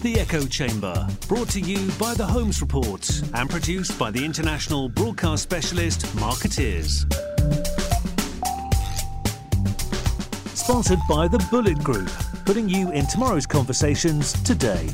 The Echo Chamber, brought to you by the Holmes Report and produced by the international broadcast specialist Markettiers. Sponsored by the Bullet Group, putting you in tomorrow's conversations today.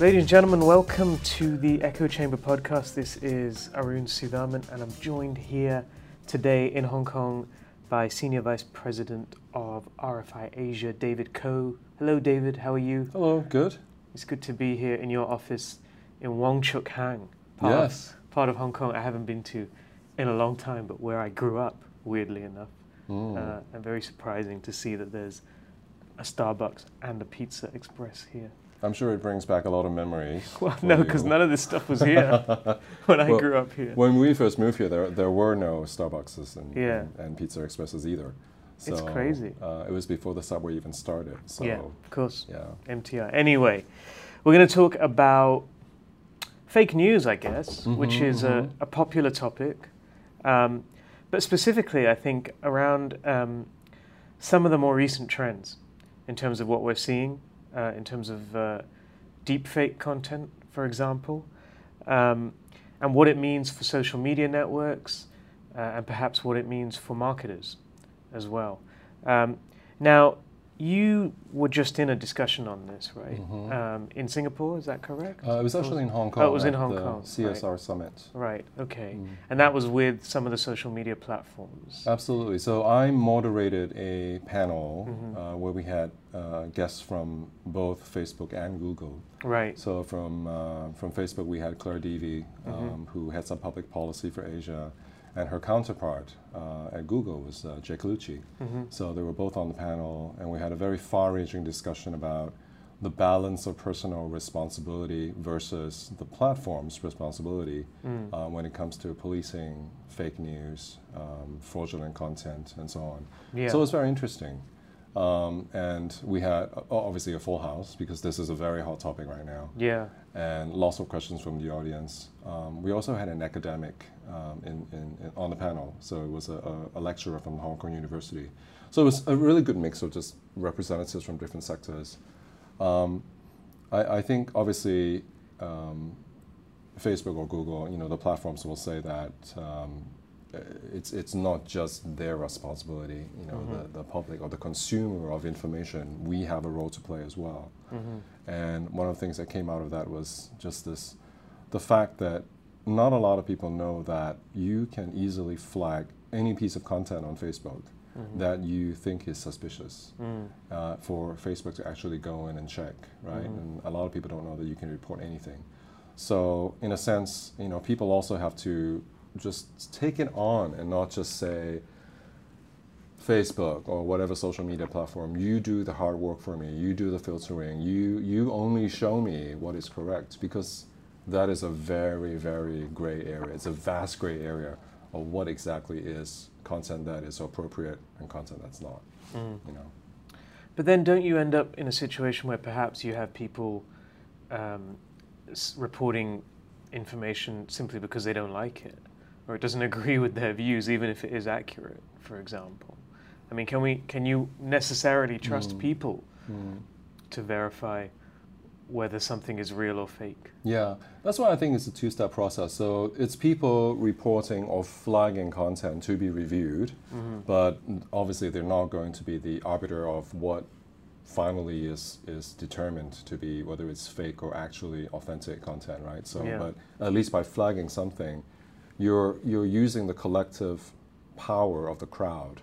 Ladies and gentlemen, welcome to the Echo Chamber podcast. This is Arun Sudhaman, and I'm joined here today in Hong Kong by Senior Vice President of RFI Asia, David Ko. Hello, David. How are you? Hello, good. It's good to be here in your office in Wong Chuk Hang, part, Yes. of, part of Hong Kong I haven't been to in a long time, but where I grew up, weirdly enough. Mm. Uh, and very surprising to see that there's a Starbucks and a Pizza Express here. I'm sure it brings back a lot of memories. Well, no, because none of this stuff was here when I Well, grew up here. When we first moved here, there, there were no Starbucks and, Yeah. and, and Pizza Expresses either. It's crazy. Uh, it was before the subway even started. So, yeah, of course. yeah. MTR. Anyway, we're going to talk about fake news, I guess, which Mhm, is a, mhm. a popular topic. Um, but specifically, I think around um, some of the more recent trends in terms of what we're seeing, uh, in terms of uh, deepfake content, for example, um, and what it means for social media networks, uh, and perhaps what it means for marketers as well. Um, now, you were just in a discussion on this, right? Mhm. Um, in Singapore, is that correct? Uh, it was actually in Hong Oh, Kong. it was in Hong the Kong, CSR Summit. Right, okay. Mm. And that was with some of the social media platforms. Absolutely. So I moderated a panel Mhm. uh, where we had uh, guests from both Facebook and Google. right. So from uh, from Facebook, we had Claire Deevy, um, Mhm. who heads up public policy for Asia, and her counterpart uh, at Google was uh, Jake Lucchi. hmm So they were both on the panel, and we had a very far-reaching discussion about the balance of personal responsibility versus the platform's responsibility Mm. uh, when it comes to policing fake news, um, fraudulent content, and so on. yeah. So it was very interesting. Um, and we had obviously a full house because this is a very hot topic right now, yeah. and lots of questions from the audience. Um, we also had an academic um, in, in, in, on the panel, so it was a, a, lecturer from Hong Kong University. So it was a really good mix of just representatives from different sectors. Um, I, I think obviously um, Facebook or Google, you know, the platforms will say that um, it's it's not just their responsibility. You know, Mhm. the, the public or the consumer of information, we have a role to play as well. hmm And one of the things that came out of that was just this, the fact that not a lot of people know that you can easily flag any piece of content on Facebook hmm that you think is suspicious Mm. uh, for Facebook to actually go in and check, right? Mhm. And a lot of people don't know that you can report anything. So, in a sense, you know, people also have to just take it on and not just say, Facebook or whatever social media platform, you do the hard work for me, you do the filtering, you you only show me what is correct because that is a very very gray area. It's a vast gray area of what exactly is content that is appropriate and content that's not. Mm. You know. But then, don't you end up in a situation where perhaps you have people um, s- reporting information simply because they don't like it, or it doesn't agree with their views, even if it is accurate, for example? I mean, can we? Can you necessarily trust Mm. people to verify whether something is real or fake? Yeah, that's why I think it's a two-step process. So it's people reporting or flagging content to be reviewed, Mm-hmm. but obviously they're not going to be the arbiter of what finally is is determined to be whether it's fake or actually authentic content, right? So, Yeah. but at least by flagging something, you're you're using the collective power of the crowd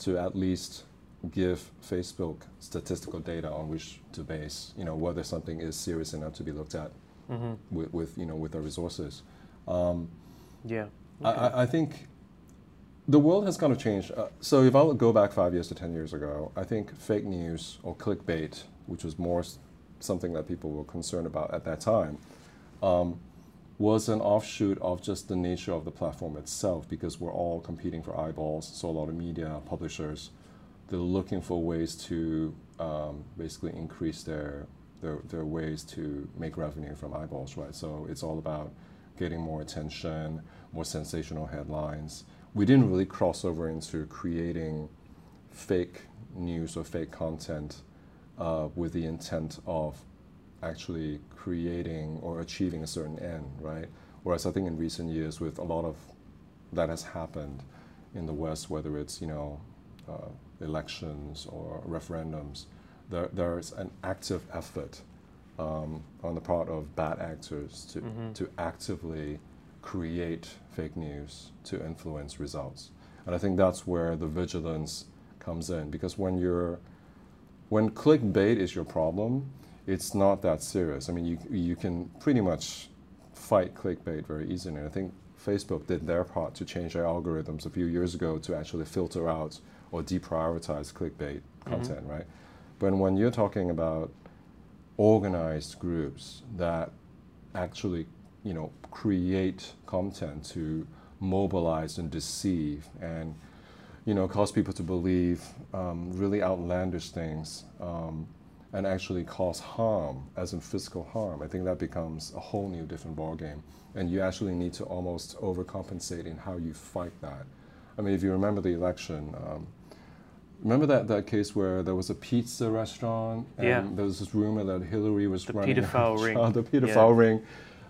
to at least give Facebook statistical data on which to base, you know, whether something is serious enough to be looked at hmm with, with you know with the resources. Um, Yeah. I, I, I think the world has kind of changed. Uh, so if I go back five years to ten years ago, I think fake news or clickbait, which was more something that people were concerned about at that time, um, was an offshoot of just the nature of the platform itself because we're all competing for eyeballs. So a lot of media publishers, they're looking for ways to um, basically increase their, their their ways to make revenue from eyeballs, right? So it's all about getting more attention, more sensational headlines, we didn't really cross over into creating fake news or fake content uh, with the intent of actually creating or achieving a certain end, right? Whereas I think in recent years, with a lot of that has happened in the West, whether it's you know uh, elections or referendums, there, there's an active effort um, on the part of bad actors to, Mhm. to actively create fake news to influence results. And I think that's where the vigilance comes in because when you're when clickbait is your problem, it's not that serious. I mean, you you can pretty much fight clickbait very easily. I think Facebook did their part to change their algorithms a few years ago to actually filter out or deprioritize clickbait content, right? But when you're talking about organized groups that actually, you know, create content to mobilize and deceive and, you know, cause people to believe um, really outlandish things um, and actually cause harm, as in physical harm, I think that becomes a whole new different ballgame. And you actually need to almost overcompensate in how you fight that. I mean, if you remember the election, um, remember that, that case where there was a pizza restaurant and Yeah. there was this rumor that Hillary was The running pedophile ring. the pedophile Yeah. ring.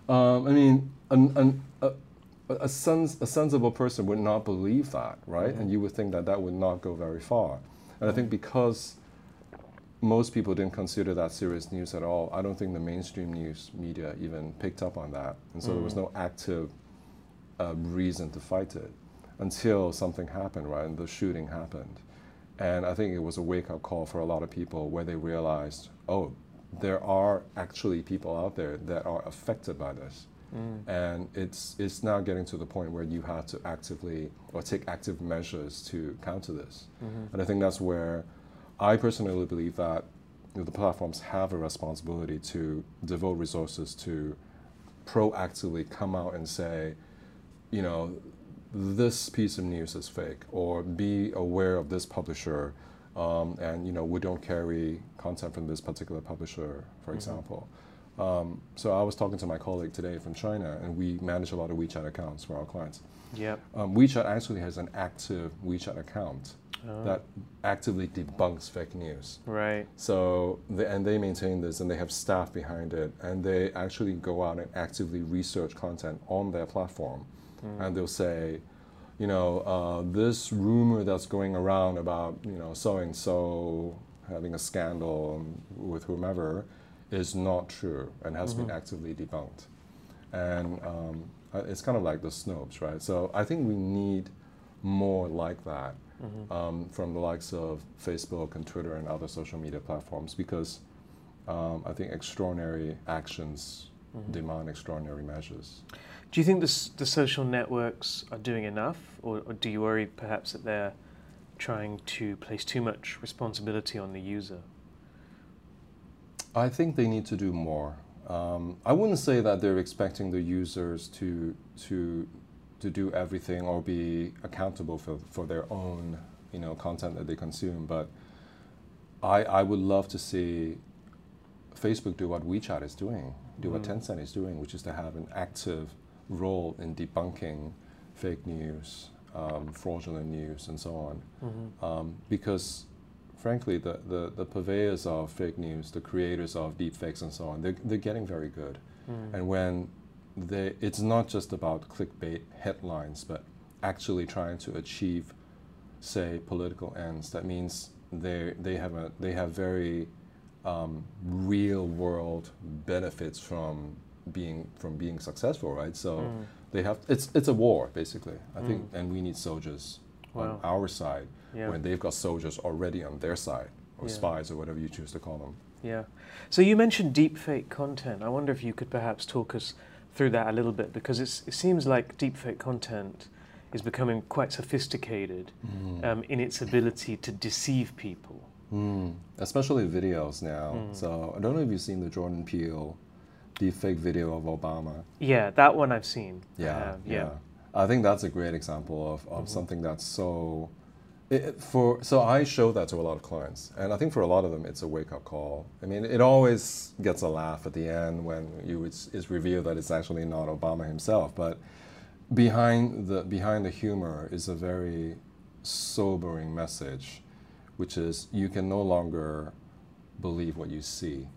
Um, I mean, an, an, a, a, sens- a sensible person would not believe that, right? Mm-hmm. And you would think that that would not go very far. And I think because most people didn't consider that serious news at all, I don't think the mainstream news media even picked up on that. And so there was Mm. no active uh, reason to fight it until something happened, right? And the shooting happened. And I think it was a wake up call for a lot of people where they realized, oh, there are actually people out there that are affected by this. Mm. And it's, it's now getting to the point where you have to actively or take active measures to counter this. Mhm. And I think that's where I personally believe that you know, the platforms have a responsibility to devote resources to proactively come out and say, you know, this piece of news is fake, or be aware of this publisher, um, and you know, we don't carry content from this particular publisher, for example. Um, so I was talking to my colleague today from China, and we manage a lot of WeChat accounts for our clients. Yep. Um, WeChat actually has an active WeChat account Oh, that actively debunks fake news. right. So, they, and they maintain this and they have staff behind it, and they actually go out and actively research content on their platform. Mm. And they'll say, you know, uh, this rumor that's going around about, you know, so and so having a scandal with whomever is not true and has been Mhm. actively debunked. And um, uh, it's kind of like the Snopes, right? So I think we need more like that Mhm. um, from the likes of Facebook and Twitter and other social media platforms because um, I think extraordinary actions Mhm. demand extraordinary measures. Do you think the, the social networks are doing enough, or, or do you worry perhaps that they're trying to place too much responsibility on the user? I think they need to do more. Um, I wouldn't say that they're expecting the users to to to do everything or be accountable for, for their own you know content that they consume, but I I would love to see Facebook do what WeChat is doing, do what Mhm. Tencent is doing, which is to have an active role in debunking fake news, um, fraudulent news, and so on Mm-hmm. um, because frankly the, the, the purveyors of fake news the creators of deepfakes and so on they're, they're getting very good Mm. and when they it's not just about clickbait headlines but actually trying to achieve say political ends that means they they have a they have very um, real world benefits from being from being successful right so Mm. they have it's it's a war basically i think Mm. and we need soldiers Wow. on our side Yeah. when they've got soldiers already on their side or Yeah. spies or whatever you choose to call them Yeah. So you mentioned deepfake content. I wonder if you could perhaps talk us through that a little bit because it's, it seems like deepfake content is becoming quite sophisticated um, in its ability to deceive people. Mm. especially videos now Mm. so i don't know if you've seen the jordan peele deepfake video of obama Yeah, that one I've seen. I yeah, yeah i think that's a great example of, of Mhm. something that's so it, for so i show that to a lot of clients and i think for a lot of them it's a wake-up call i mean it always gets a laugh at the end when you it's, it's revealed that it's actually not obama himself but behind the behind the humor is a very sobering message, which is you can no longer believe what you see.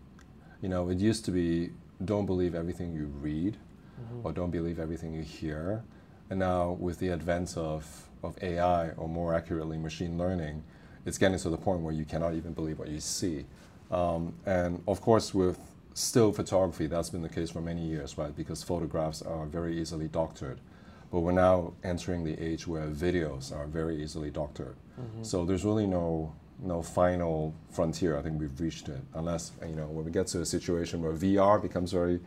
You know, it used to be don't believe everything you read mm-hmm. or don't believe everything you hear. And now with the advent of, of AI or more accurately machine learning, it's getting to the point where you cannot even believe what you see. Um, and of course, with still photography, that's been the case for many years, right? Because photographs are very easily doctored. But we're now entering the age where videos are very easily doctored. Mm-hmm. So there's really no no final frontier. I think we've reached it, unless you know when we get to a situation where VR becomes very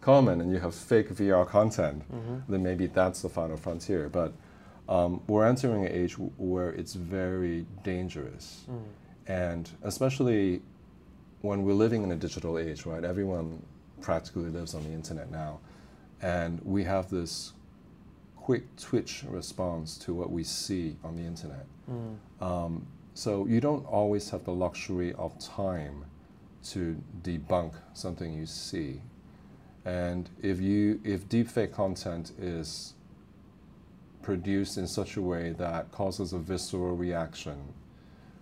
common and you have fake VR content, mm-hmm. then maybe that's the final frontier. But um, we're entering an age w- where it's very dangerous, mm. and especially when we're living in a digital age, right? Everyone practically lives on the internet now, and we have this quick twitch response to what we see on the internet. Mm. Um, so you don't always have the luxury of time to debunk something you see. And if you if deepfake content is produced in such a way that causes a visceral reaction,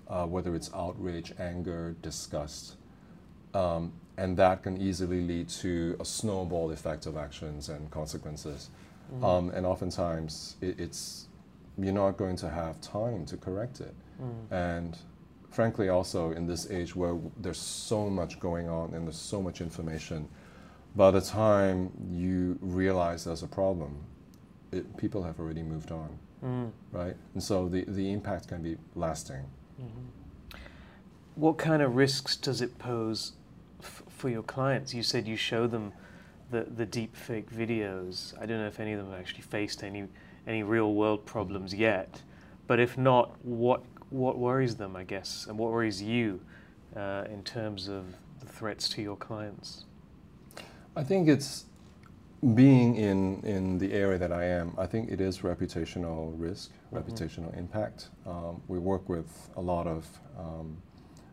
uh, whether it's outrage, anger, disgust, um, and that can easily lead to a snowball effect of actions and consequences. Mm. Um, and oftentimes, it, it's you're not going to have time to correct it. Mm. And frankly, also in this age where there's so much going on and there's so much information, by the time you realize there's a problem, it, people have already moved on, mm. right? And so the, the impact can be lasting. Mm-hmm. What kind of risks does it pose f- for your clients? You said you show them the, the deep fake videos. I don't know if any of them have actually faced any, any real world problems yet. But if not, what what worries them, I guess, and what worries you uh, in terms of the threats to your clients? I think it's being in, in the area that I am, I think it is reputational risk, mm-hmm. reputational impact. Um, we work with a lot of um,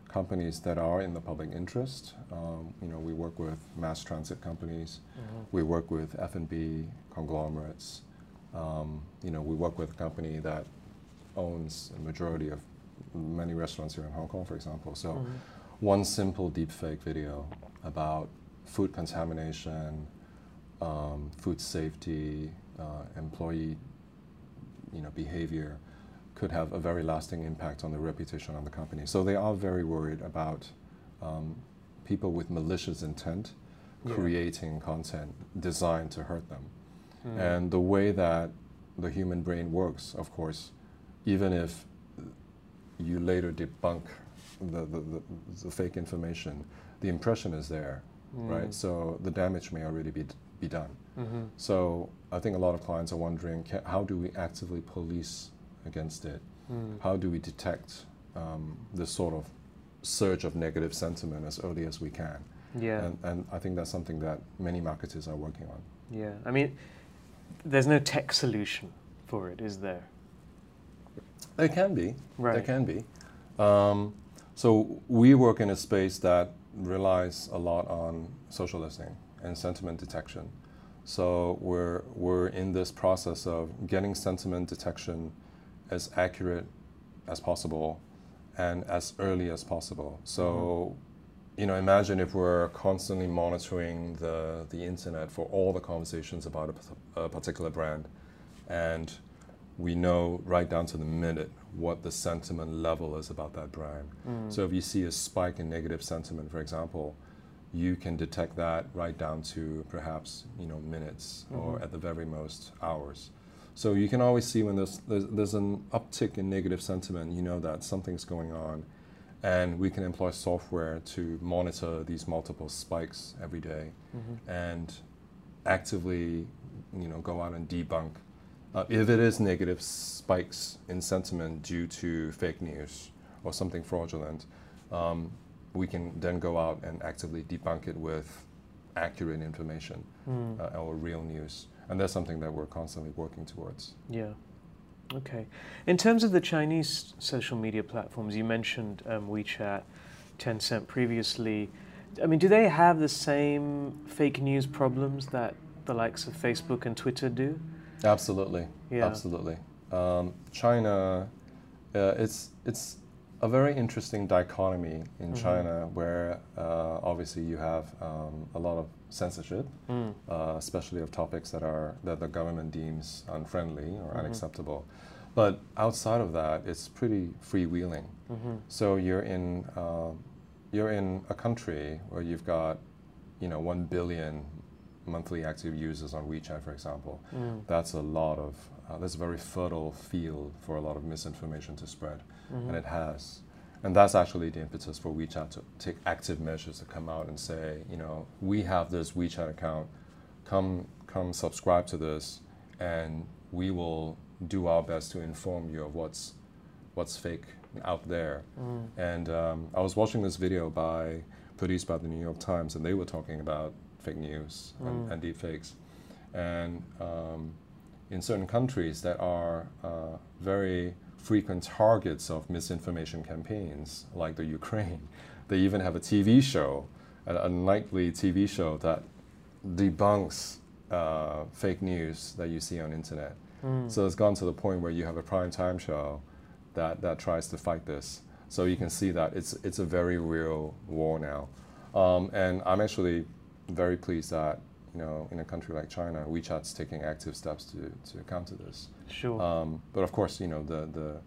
companies that are in the public interest. Um, you know, we work with mass transit companies. Mm-hmm. We work with F&B conglomerates. Um, you know, we work with a company that owns a majority of many restaurants here in Hong Kong, for example. So, mm-hmm. one simple deepfake video about food contamination, um, food safety, uh, employee, you know, behavior could have a very lasting impact on the reputation of the company. So they are very worried about um, people with malicious intent yeah. creating content designed to hurt them. Mm. And the way that the human brain works, of course, even if you later debunk the, the, the, the fake information, the impression is there, mm. right? So the damage may already be, be done. Mm-hmm. So I think a lot of clients are wondering can, how do we actively police against it? Mm. How do we detect um, this sort of surge of negative sentiment as early as we can? Yeah. And, and I think that's something that many marketers are working on. Yeah. I mean, there's no tech solution for it, is there? There can be. Right. There can be. Um, so we work in a space that relies a lot on social listening and sentiment detection. So we're we're in this process of getting sentiment detection as accurate as possible and as early as possible. So mm-hmm. you know, imagine if we're constantly monitoring the the internet for all the conversations about a, a particular brand, and we know right down to the minute what the sentiment level is about that brand. Mm. So if you see a spike in negative sentiment, for example, you can detect that right down to perhaps you know minutes mm-hmm. or at the very most hours. So you can always see when there's, there's, there's an uptick in negative sentiment, you know that something's going on, and we can employ software to monitor these multiple spikes every day mm-hmm. and actively you know go out and debunk uh, if it is negative spikes in sentiment due to fake news or something fraudulent, um, we can then go out and actively debunk it with accurate information mm. uh, or real news. And that's something that we're constantly working towards. Yeah. Okay. In terms of the Chinese social media platforms, you mentioned um, WeChat, Tencent previously. I mean, do they have the same fake news problems that the likes of Facebook and Twitter do? Absolutely. Yeah. Absolutely. Um, China, uh, it's it's a very interesting dichotomy in China where uh, obviously you have um, a lot of censorship, Mm. uh, especially of topics that are that the government deems unfriendly or unacceptable. But outside of that, it's pretty freewheeling. Mhm. So you're in um, you're in a country where you've got you know one billion monthly active users on WeChat, for example. Mm. That's a lot of uh, that's a very fertile field for a lot of misinformation to spread, Mhm. and it has. And that's actually the impetus for WeChat to take active measures to come out and say, you know, we have this WeChat account, come come subscribe to this, and we will do our best to inform you of what's what's fake out there. Mm. And um, I was watching this video by produced by the New York Times, and they were talking about fake news and, Mm. and deep fakes. And um, in certain countries that are uh, very frequent targets of misinformation campaigns, like the Ukraine, they even have a TV show, a, a nightly TV show that debunks uh, fake news that you see on internet. Mm. So it's gone to the point where you have a prime time show that, that tries to fight this. So you can see that it's, it's a very real war now. Um, and I'm actually very pleased that, you know, in a country like China, WeChat's taking active steps to, to counter this. Sure. Um, but of course, you know, the, the,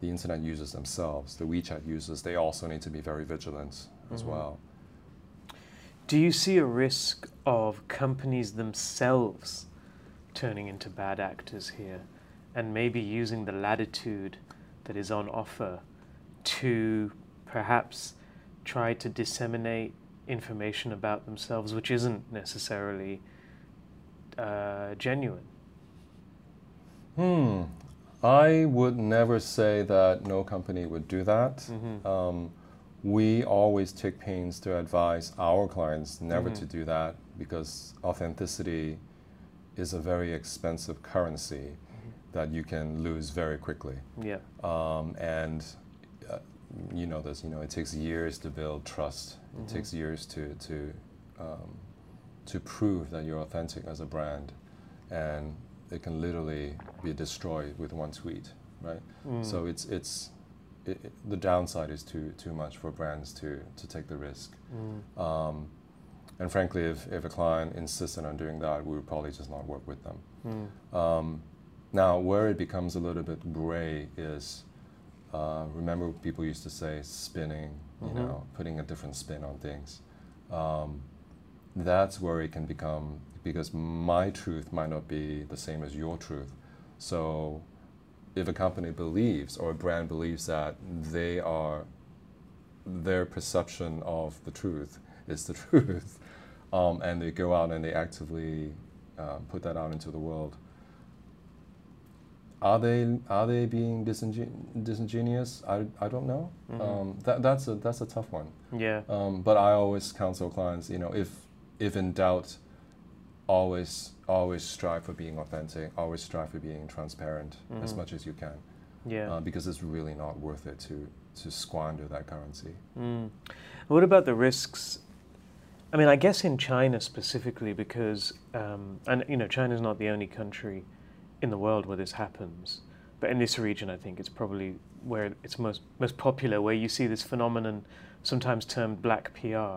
the internet users themselves, the WeChat users, they also need to be very vigilant as Mhm. well. Do you see a risk of companies themselves turning into bad actors here and maybe using the latitude that is on offer to perhaps try to disseminate information about themselves which isn't necessarily uh, genuine? Hmm. I would never say that no company would do that. Mhm. Um, we always take pains to advise our clients never Mhm. to do that because authenticity is a very expensive currency that you can lose very quickly. Yeah. Um, and you know this. You know, it takes years to build trust. Mhm. It takes years to to um, to prove that you're authentic as a brand, and it can literally be destroyed with one tweet, right? Mm. So it's it's it, it- the downside is too too much for brands to to take the risk. Mm. Um, and frankly, if, if a client insisted on doing that, we would probably just not work with them. Mm. Um, now, where it becomes a little bit gray is, uh, remember people used to say spinning, you Mhm. know, putting a different spin on things. Um, that's where it can become because my truth might not be the same as your truth. So, if a company believes or a brand believes that they are their perception of the truth is the truth, um, and they go out and they actively uh, put that out into the world. Are they are they being disingen- disingenuous? I, I don't know. Mhm. Um, that, that's a that's a tough one. Yeah. Um, but I always counsel clients, you know, if if in doubt, always always strive for being authentic. Always strive for being transparent as Mhm. much as you can, Yeah. uh, because it's really not worth it to to squander that currency. Mm. What about the risks? I mean, I guess in China specifically, because um, and you know, China's not the only country in the world where this happens, but in this region, I think it's probably where it's most most popular, where you see this phenomenon, sometimes termed black PR.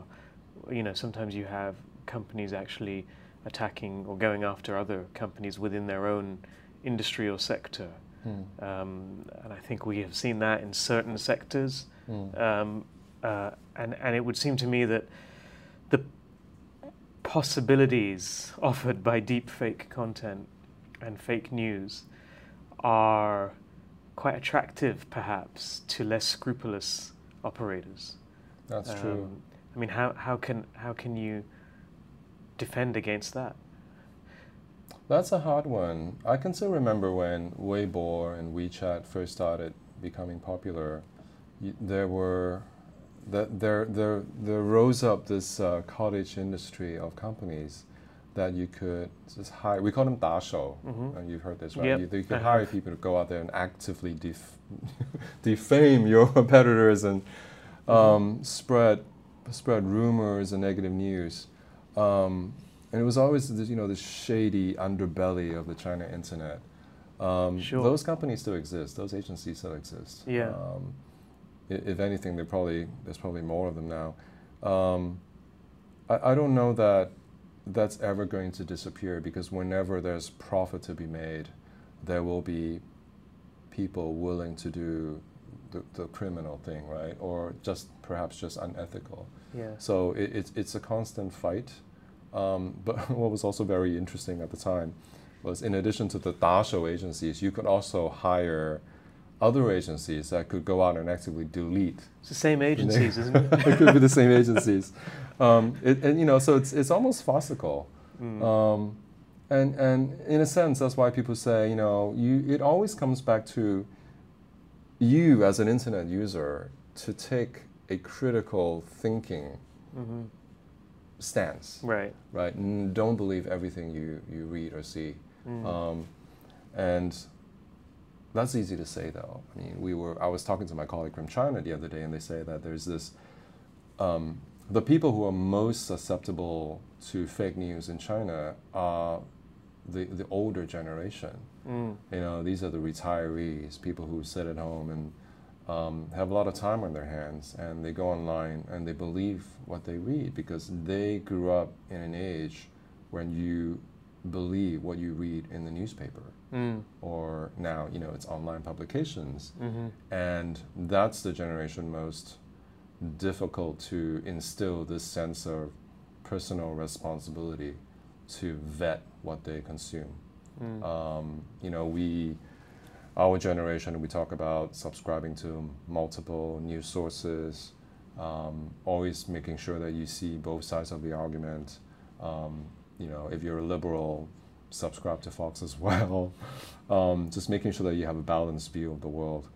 You know, sometimes you have companies actually attacking or going after other companies within their own industry or sector. Um, and I think we have seen that in certain sectors. Mm. Um, uh, and, and it would seem to me that the possibilities offered by deep fake content and fake news are quite attractive, perhaps, to less scrupulous operators. That's true. Um, I mean, how, how, can, how can you defend against that? That's a hard one. I can still remember when Weibo and WeChat first started becoming popular. There were that there there there rose up this uh, cottage industry of companies that you could just hire. We call them 打手. Mhm. And you've heard this, right? Yep, You, you could hire people to go out there and actively def- defame your competitors and Mm-hmm. um, spread spread rumors and negative news. Um, and it was always this, you know the shady underbelly of the China internet. Um, Sure. Those companies still exist. Those agencies still exist. Yeah. Um, if anything, probably there's probably more of them now. Um, I, I don't know that that's ever going to disappear because whenever there's profit to be made, there will be people willing to do the, the criminal thing, right? Or just perhaps just unethical. Yeah. So it, it's it's a constant fight. Um, but what was also very interesting at the time was in addition to the Dasho agencies, you could also hire other agencies that could go out and actively delete. It's the same agencies, isn't it? it could be the same agencies. Um, it, and you know, so it's it's almost farcical. Mm. Um, and and in a sense, that's why people say, you know, you it always comes back to you as an internet user to take a critical thinking hmm stance, Right. right? Don't believe everything you, you read or see. Mm. Um, and that's easy to say, though. I mean, we were. I was talking to my colleague from China the other day, and they say that there's this. Um, the people who are most susceptible to fake news in China are the, the older generation. Mm. You know, these are the retirees, people who sit at home and um, have a lot of time on their hands, and they go online and they believe what they read because they grew up in an age when you believe what you read in the newspaper, Mm. or now you know it's online publications, hmm and that's the generation most difficult to instill this sense of personal responsibility to vet what they consume. Mm. Um, you know, we, our generation, we talk about subscribing to multiple news sources, um, always making sure that you see both sides of the argument. Um, you know, if you're a liberal, subscribe to Fox as well. Um, just making sure that you have a balanced view of the world.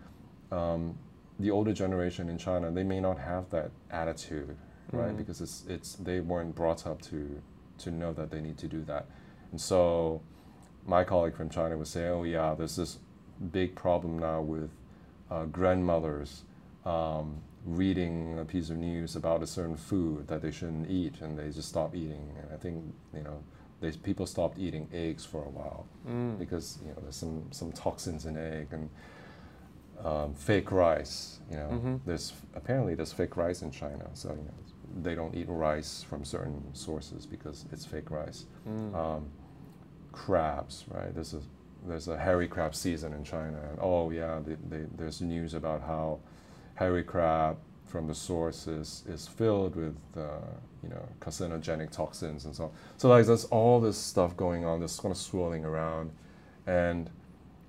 Um, the older generation in China, they may not have that attitude, right? Mm. Because it's it's they weren't brought up to to know that they need to do that, and so my colleague from China was saying, "Oh yeah, there's this big problem now with uh, grandmothers um, reading a piece of news about a certain food that they shouldn't eat, and they just stop eating. And I think you know, they, people stopped eating eggs for a while Mm. because you know there's some some toxins in egg and um, fake rice. You know, Mhm. there's apparently there's fake rice in China, so you know they don't eat rice from certain sources because it's fake rice Mm. um, crabs, right? There's a there's a hairy crab season in China, and oh yeah, they, they, there's news about how hairy crab from the source is, is filled with uh, you know carcinogenic toxins and so on. So like there's all this stuff going on, this kind of swirling around, and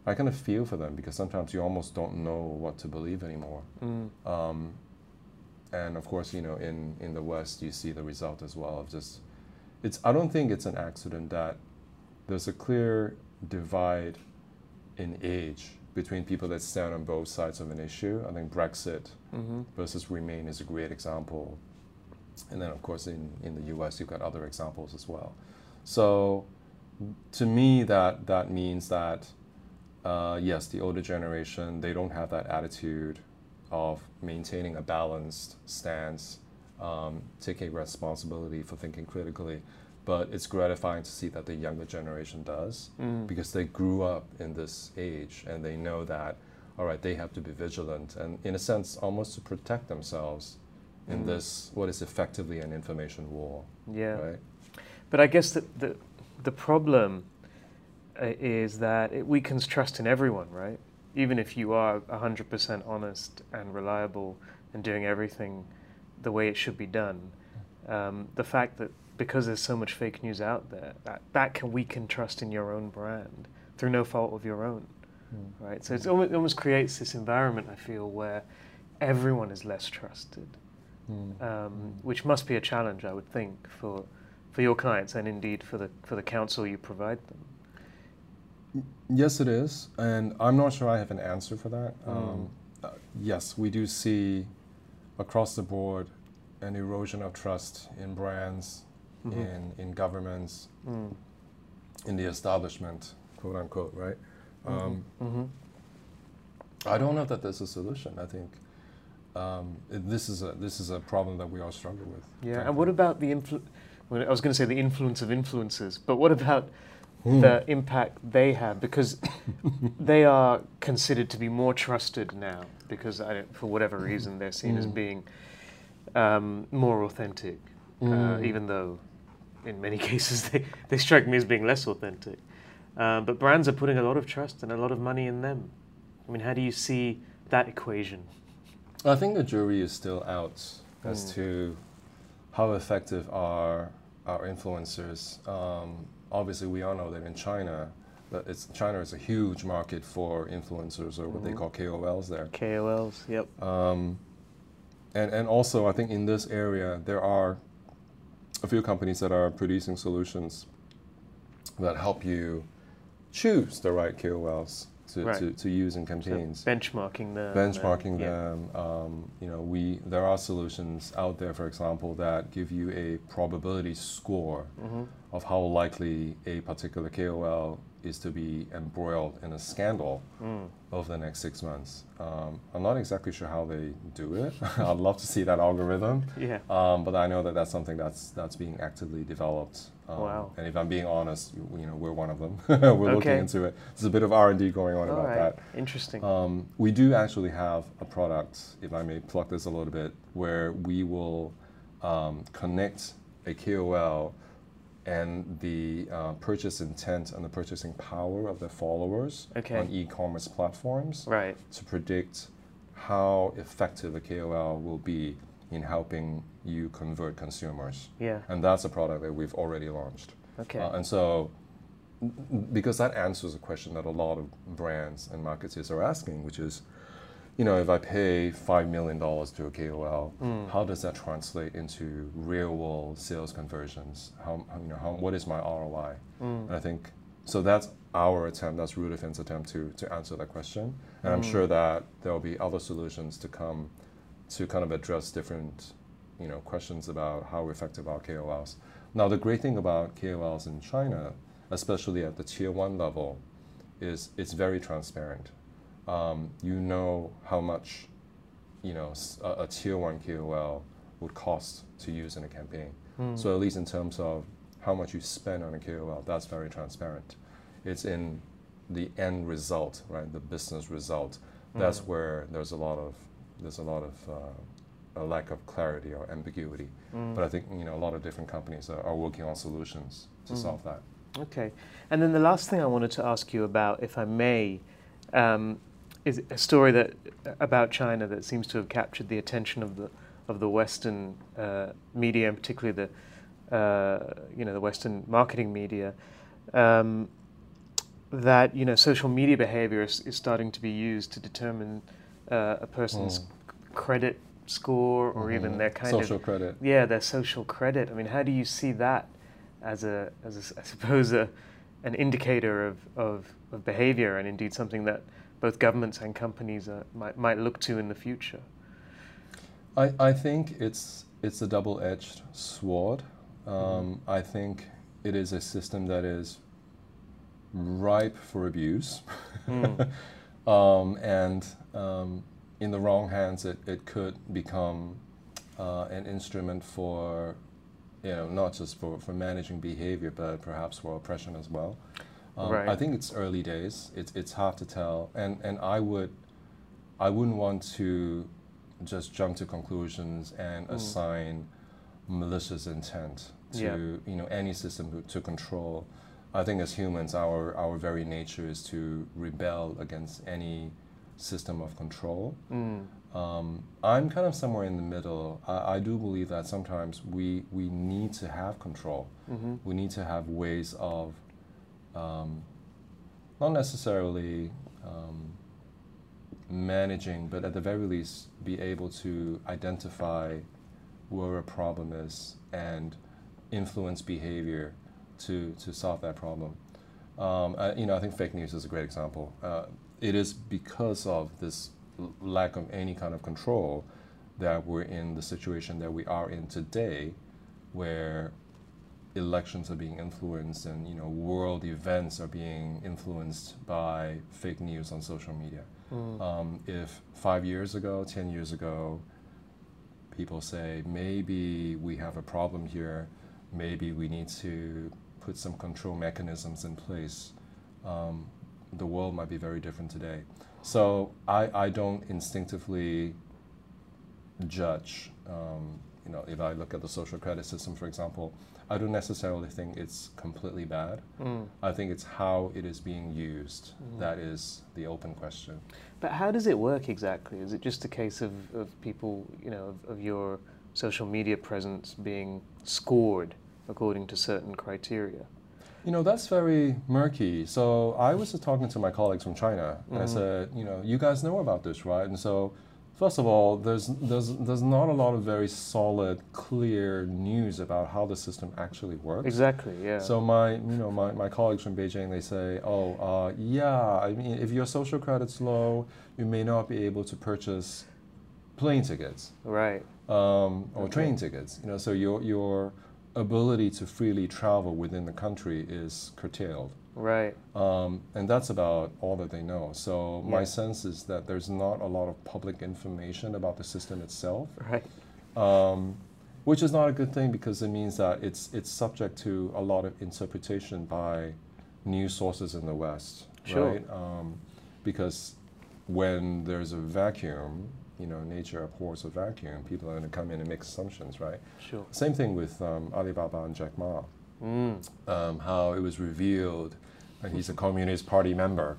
I kind of feel for them because sometimes you almost don't know what to believe anymore. Mm. Um, and of course, you know, in, in the West, you see the result as well of just, it's, I don't think it's an accident that there's a clear divide in age between people that stand on both sides of an issue. I think Brexit hmm versus Remain is a great example. And then, of course, in, in the US, you've got other examples as well. So, to me, that, that means that, uh, yes, the older generation, they don't have that attitude of maintaining a balanced stance, um, taking responsibility for thinking critically. But it's gratifying to see that the younger generation does Mm. because they grew up in this age and they know that all right they have to be vigilant and in a sense almost to protect themselves in Mm. this what is effectively an information war Yeah. right But I guess that the the problem uh, is that it weakens trust in everyone, right? Even if you are 100% honest and reliable and doing everything the way it should be done, um, the fact that because there's so much fake news out there, that, that can weaken trust in your own brand through no fault of your own, right? So it's almost, it almost creates this environment, I feel, where everyone is less trusted Mm. um, which must be a challenge, I would think, for for your clients and indeed for the for the counsel you provide them. yes it is and i'm not sure i have an answer for that Mm. um, uh, yes we do see across the board an erosion of trust in brands Mhm. in, in governments Mm. in the establishment quote unquote right um, hmm I don't know that there's a solution. I think um, it- this is a this is a problem that we all struggle with. Yeah, and what about the influ- I was going to say the influence of influencers, but what about Hmm. the impact they have? Because they are considered to be more trusted now, because I don't, for whatever reason they're seen as Hmm. being um, more authentic, uh, Mm. even though in many cases they, they strike me as being less authentic. Um, but brands are putting a lot of trust and a lot of money in them. I mean, how do you see that equation? I think the jury is still out as Mm. to how effective are our influencers. Um, obviously, we all know that in China, it's China is a huge market for influencers or what they Mhm. call KOLs there. KOLs, yep. Um, and, and also, I think in this area, there are a few companies that are producing solutions that help you choose the right KOLs to, Right. to, to use in So campaigns. benchmarking them. benchmarking yeah. them. Um, you know, we there are solutions out there, for example, that give you a probability score Mhm. of how likely a particular KOL is to be embroiled in a scandal Mm. over the next six months. Um, I'm not exactly sure how they do it. I'd love to see that algorithm, Yeah. um, but I know that that's something that's that's being actively developed. Um, Wow. And if I'm being honest, you, you know, we're one of them. we're looking into it. There's a bit of R and D going on All about right. that. Interesting. Um, we do actually have a product, if I may pluck this a little bit, where we will um, connect a KOL and the uh, purchase intent and the purchasing power of their followers Okay. on e-commerce platforms right. to predict how effective a KOL will be in helping you convert consumers. Yeah. And that's a product that we've already launched. Okay. Uh, and so, because that answers a question that a lot of brands and marketers are asking, which is, you know, if I pay $5 million to a KOL, Mm. how does that translate into real world sales conversions? How, you know, how, what is my ROI? Mm. And I think, so that's our attempt, that's Ruder Finn's attempt to, to answer that question. And I'm Mm. sure that there will be other solutions to come to kind of address different, you know, questions about how effective are KOLs. Now, the great thing about KOLs in China, especially at the tier one level, is it's very transparent. Um, you know how much, you know, a, a tier one KOL would cost to use in a campaign. Mm. So at least in terms of how much you spend on a KOL, that's very transparent. It's in the end result, right? The business result. That's Mm. where there's a lot of there's a lot of uh, a lack of clarity or ambiguity. Mm. But I think you know a lot of different companies are, are working on solutions to Mm. solve that. Okay. And then the last thing I wanted to ask you about, if I may, um, is a story that about China that seems to have captured the attention of the of the Western uh, media, and particularly the uh, you know the Western marketing media. Um, that you know social media behavior is, is starting to be used to determine uh, a person's credit score or even Mhm. their kind social of credit. yeah, their social credit. I mean, how do you see that as a, as a I suppose, a, an indicator of, of, of behavior and indeed something that both governments and companies uh, might, might look to in the future? I, I think it's it's a double-edged sword. Um, I think it is a system that is ripe for abuse, Mm. um, and um, in the wrong hands, it, it could become uh, an instrument for, you know, not just for, for managing behavior, but perhaps for oppression as well. Um, Right. I think it's early days. It's it's hard to tell, and and I would, I wouldn't want to just jump to conclusions and Mm. assign malicious intent to Yeah. you know any system to, control. I think as humans, our our very nature is to rebel against any system of control. Mm. Um, I'm kind of somewhere in the middle. I, I do believe that sometimes we we need to have control. hmm We need to have ways of um, not necessarily um, managing, but at the very least, be able to identify where a problem is and influence behavior to, to solve that problem. Um, I, you know, I think fake news is a great example. Uh, it is because of this lack of any kind of control that we're in the situation that we are in today, where elections are being influenced and you know world events are being influenced by fake news on social media. Mm. Um, if five years ago, ten years ago, people say maybe we have a problem here, maybe we need to put some control mechanisms in place, um, the world might be very different today. So I, I don't instinctively judge. Um, you know, if I look at the social credit system, for example, I don't necessarily think it's completely bad. Mm. I think it's how it is being used that is the open question. But how does it work exactly? Is it just a case of, of people, you know, of, of your social media presence being scored according to certain criteria? You know, that's very murky. So I was just talking to my colleagues from China, and I Mhm. said, you know, you guys know about this, right? And so, first of all, there's, there's, there's not a lot of very solid, clear news about how the system actually works. Exactly, yeah. So my, you know, my, my colleagues from Beijing, they say, oh, uh, yeah, I mean, if your social credit's low, you may not be able to purchase plane tickets right. um, or Okay. train tickets. You know, so your your ability to freely travel within the country is curtailed, Right. um, and that's about all that they know. So my sense is that there's not a lot of public information about the system itself, Right. um, which is not a good thing because it means that it's it's subject to a lot of interpretation by news sources in the West, Sure. right? Um, because when there's a vacuum, you know, nature abhors a vacuum. People are going to come in and make assumptions, right? Sure. Same thing with um, Alibaba and Jack Ma. Mm. Um, how it was revealed that he's a Communist Party member,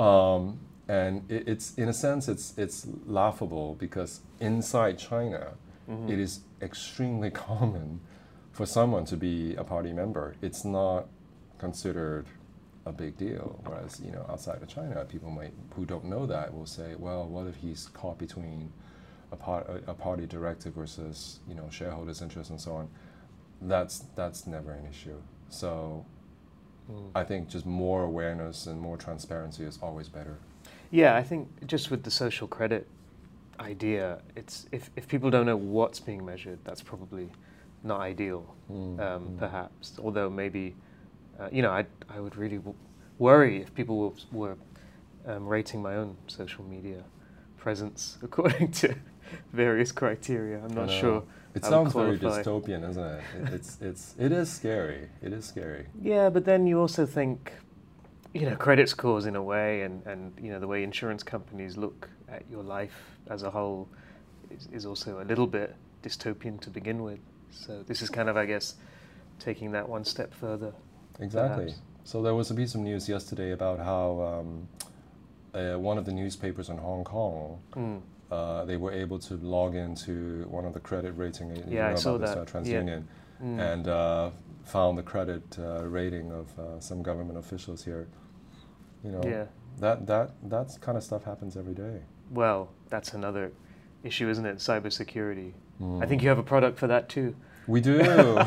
um, and it, it's in a sense it's it's laughable because inside China, Mhm. it is extremely common for someone to be a party member. It's not considered a big deal. Whereas you know outside of China, people might who don't know that will say, well, what if he's caught between a, part, a, a party directive versus you know shareholders' interest and so on? That's that's never an issue. So Mm. I think just more awareness and more transparency is always better. Yeah, I think just with the social credit idea, it's if, if people don't know what's being measured, that's probably not ideal, Mm, um, mm. perhaps. Although maybe, uh, you know, I, I would really w- worry if people were, were um, rating my own social media presence according to various criteria. I'm not sure. It I sounds very dystopian, isn't it? it? It's it's it is scary. It is scary. Yeah, but then you also think, you know, credit scores in a way, and, and you know the way insurance companies look at your life as a whole is, is also a little bit dystopian to begin with. So this is kind of, I guess, taking that one step further. Exactly. Perhaps. So there was a piece of news yesterday about how um, uh, one of the newspapers in Hong Kong Mm. uh, they were able to log into one of the credit rating. you Yeah, I know saw about that. This, uh, Yeah. TransUnion, Mm. and uh, found the credit uh, rating of uh, some government officials here. You know, yeah. that that that kind of stuff happens every day. Well, that's another issue, isn't it? Cybersecurity. I Mm. think you have a product for that too. We do.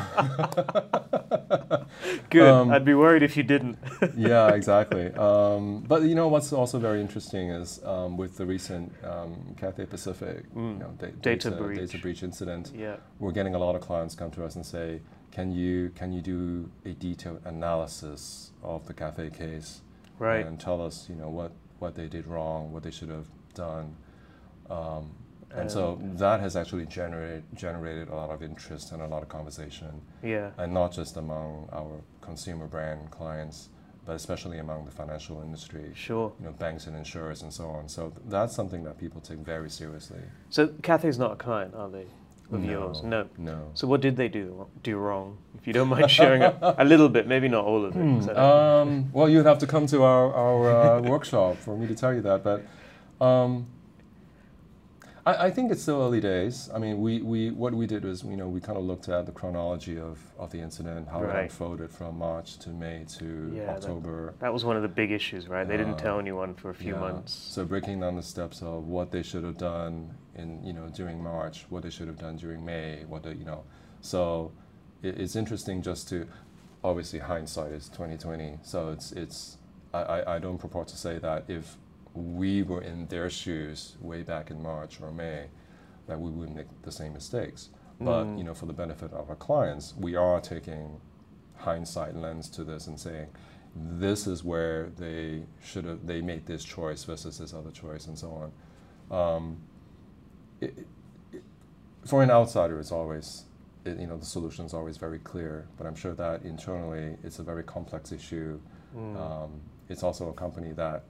Good. Um, I'd be worried if you didn't. yeah, exactly. Um, but you know what's also very interesting is um, with the recent um, Cathay Pacific Mm. you know, da- Data data, breach. data breach incident, yeah. we're getting a lot of clients come to us and say, "Can you can you do a detailed analysis of the Cathay case Right. and tell us you know what what they did wrong, what they should have done?" Um, and so that has actually generated generated a lot of interest and a lot of conversation Yeah. and not just among our consumer brand clients, but especially among the financial industry, Sure. you know, banks and insurers and so on. So th- that's something that people take very seriously. So Cathay's not a client, are they? Of No. yours? No. No. So what did they do do wrong? If you don't mind sharing a, a little bit, maybe not all of it. I Um, well, you'd have to come to our, our uh, workshop for me to tell you that, but um, I, I think it's still early days. I mean, we, we what we did was, you know, we kind of looked at the chronology of, of the incident, how it unfolded from March to May to Yeah, that- October. that was one of the big issues, right? They didn't tell anyone for a few Yeah. months. So breaking down the steps of what they should have done in you know during March, what they should have done during May, what they, you know. So it, it's interesting just to obviously hindsight is twenty twenty. So it's it's I, I, I don't purport to say that if we were in their shoes way back in March or May, that we would make the same mistakes. But Mm. you know, for the benefit of our clients, we are taking hindsight lens to this and saying this is where they should have they made this choice versus this other choice and so on. Um, it, it, for an outsider, it's always it, you know, the solution is always very clear. But I'm sure that internally, it's a very complex issue. Mm. Um, it's also a company that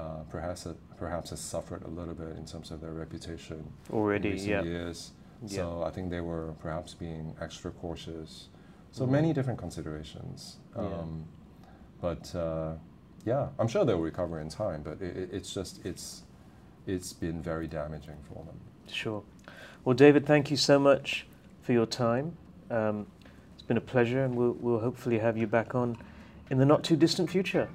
uh, perhaps perhaps has suffered a little bit in terms of their reputation Already, in recent yeah. years. Yeah. So I think they were perhaps being extra cautious. So Mhm. many different considerations. Yeah. Um, But uh, yeah, I'm sure they'll recover in time. But it- it's just it's it's been very damaging for them. Sure. Well, David, thank you so much for your time. Um, it's been a pleasure, and we'll, we'll hopefully have you back on in the not too distant future.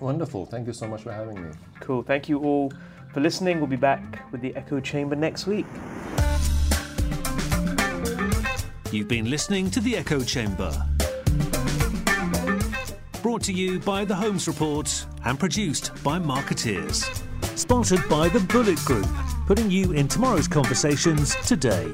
Wonderful. Thank you so much for having me. Cool. Thank you all for listening. We'll be back with the Echo Chamber next week. You've been listening to The Echo Chamber. Brought to you by The Holmes Report and produced by Markettiers. Sponsored by The Bullet Group, putting you in tomorrow's conversations today.